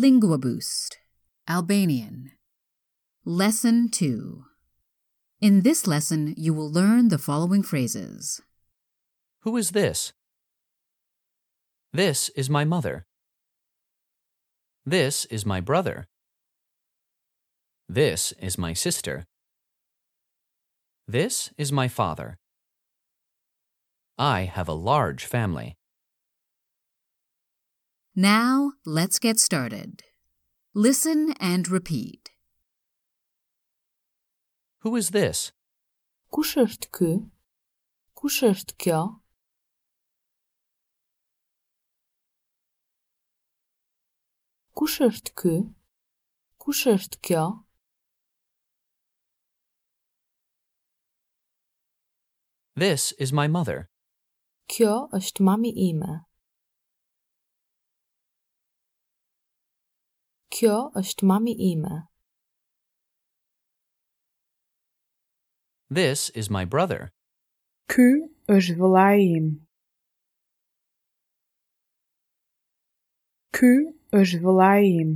Lingua Boost, Albanian. Lesson 2. In this lesson, you will learn the following phrases. Who is this? This is my mother. This is my brother. This is my sister. This is my father. I have a large family. Now, let's get started. Listen and repeat. Who is this? Kush është ky? Kush është kjo? Kush është ky? Kush është kjo? This is my mother. Kjo është mami ime. Kjo është mami ime. This is my brother. Ky është vëllai im. Ky është vëllai im.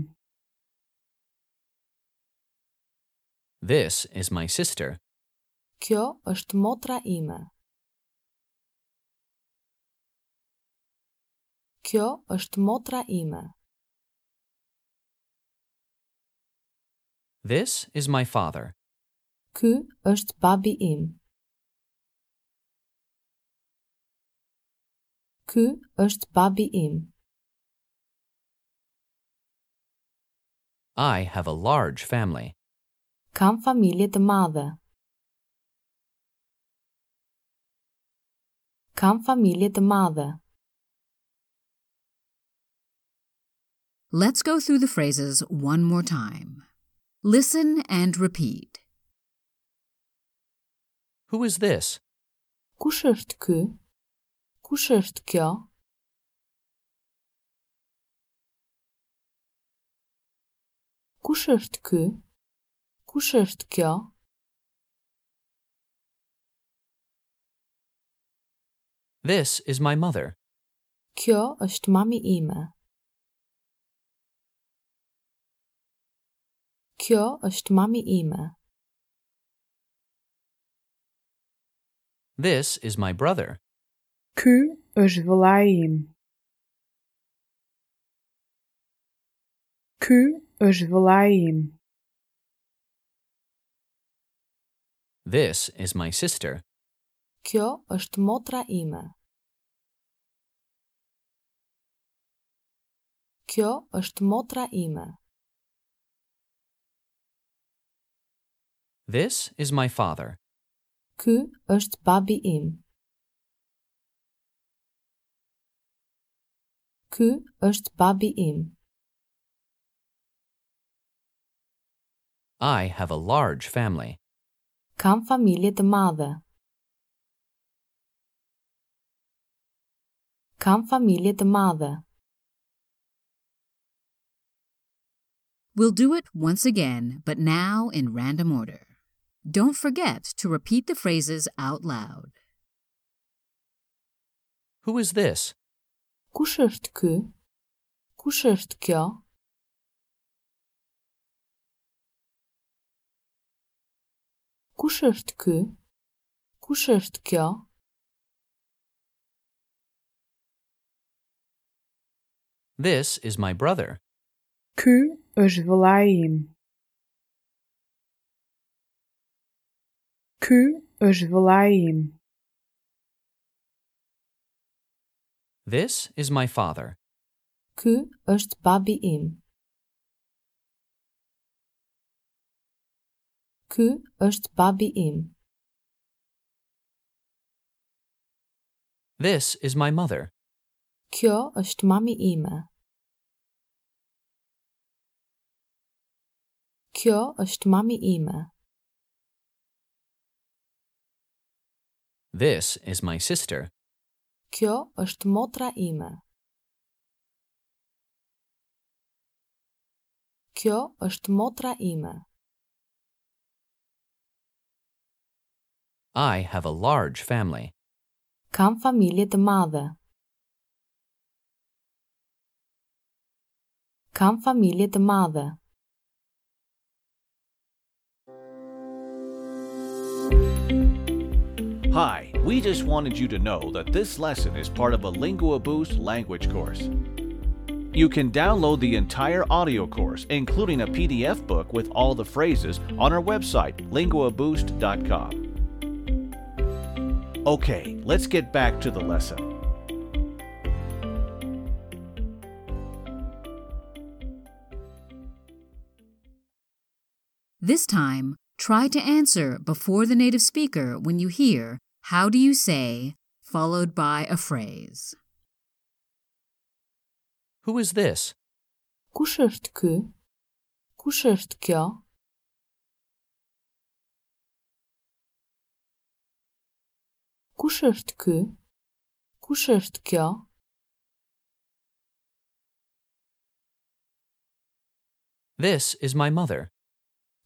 This is my sister. Kjo është motra ime. Kjo është motra ime. This is my father. Ky është babi im. Ky është babi im. I have a large family. Kam familje të madhe. Kam familje të madhe. Let's go through the phrases one more time. Listen and repeat. Who is this? Kush është ky? Kush është kjo? Kush është ky? Kush është kjo? This is my mother. Kjo është mami ime. Kjo është mami ime. This is my brother. Ky është vëllai im. Ky është vëllai im. This is my sister. Kjo është motra ime. Kjo është motra ime. This is my father. Ky është babi im. Ky është babi im. I have a large family. Kam familje të madhe. Kam familje të madhe. We'll do it once again, but now in random order. Don't forget to repeat the phrases out loud. Who is this? Kush është ky? Kush është kjo? Kush është ky? Kush është kjo? This is my brother. Ky është vëllai im. Ky është vëllai im. This is my father. Ky është babi im. Ky është babi im. This is my mother. Kjo është mami ime. Kjo është mami ime. This is my sister. Kjo është motra ime. Kjo është motra ime. I have a large family. Kam familje të madhe. Kam familje të madhe. Hi, we just wanted you to know that this lesson is part of a Lingua Boost language course. You can download the entire audio course, including a PDF book with all the phrases, on our website, linguaboost.com. Okay, let's get back to the lesson. This time, try to answer before the native speaker when you hear, How do you say, followed by a phrase. Who is this? Kush është ky? Kush është kjo? Kush është ky? Kush është kjo? This is my mother.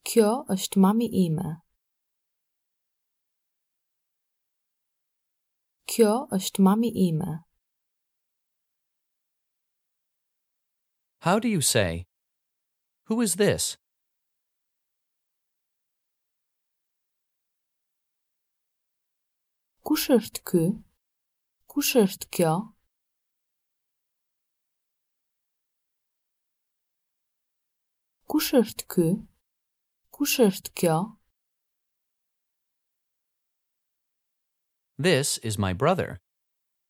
Kjo është mami ime. Kjo është mami ime. How do you say, Who is this? Kush është ky? Kush është kjo? Kush është ky? Kush është kjo? This is my brother.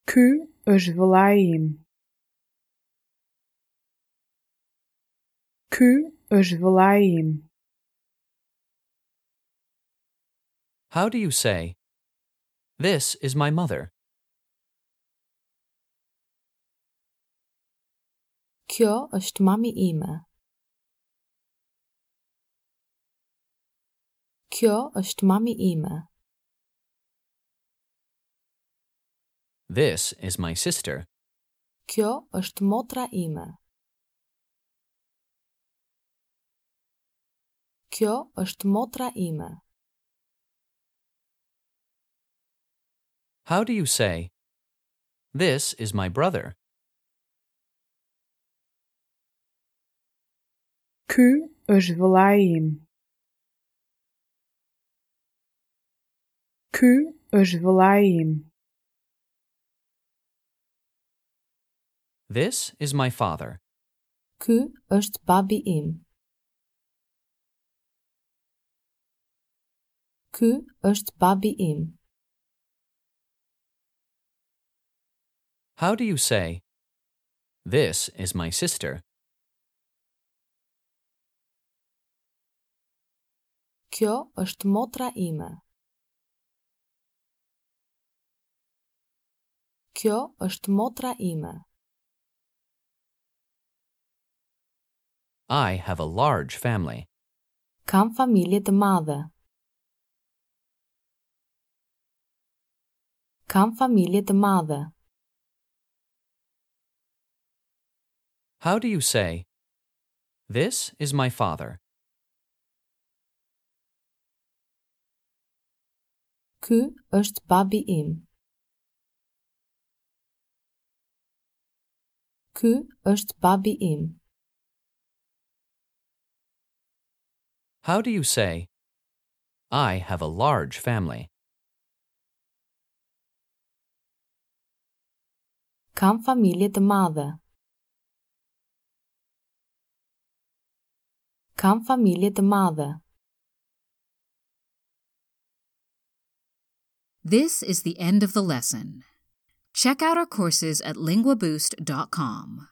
Ky është vëllai im. Ky është vëllai im. How do you say, This is my mother? Kjo është mami ime. Kjo është mami ime. This is my sister. Kjo është motra ime. Kjo është motra ime. How do you say, This is my brother? Ky është vëllai im. Ky është vëllai im. This is my father. Ky është babi im. Ky është babi im. How do you say, This is my sister? Kjo është motra ime. Kjo është motra ime. I have a large family. Kam familje të madhe. Kam familje të madhe. How do you say, This is my father? Ky është babi im. Ky është babi im. How do you say, I have a large family? Kam familje të madhe. Kam familje të madhe. This is the end of the lesson. Check out our courses at linguaboost.com.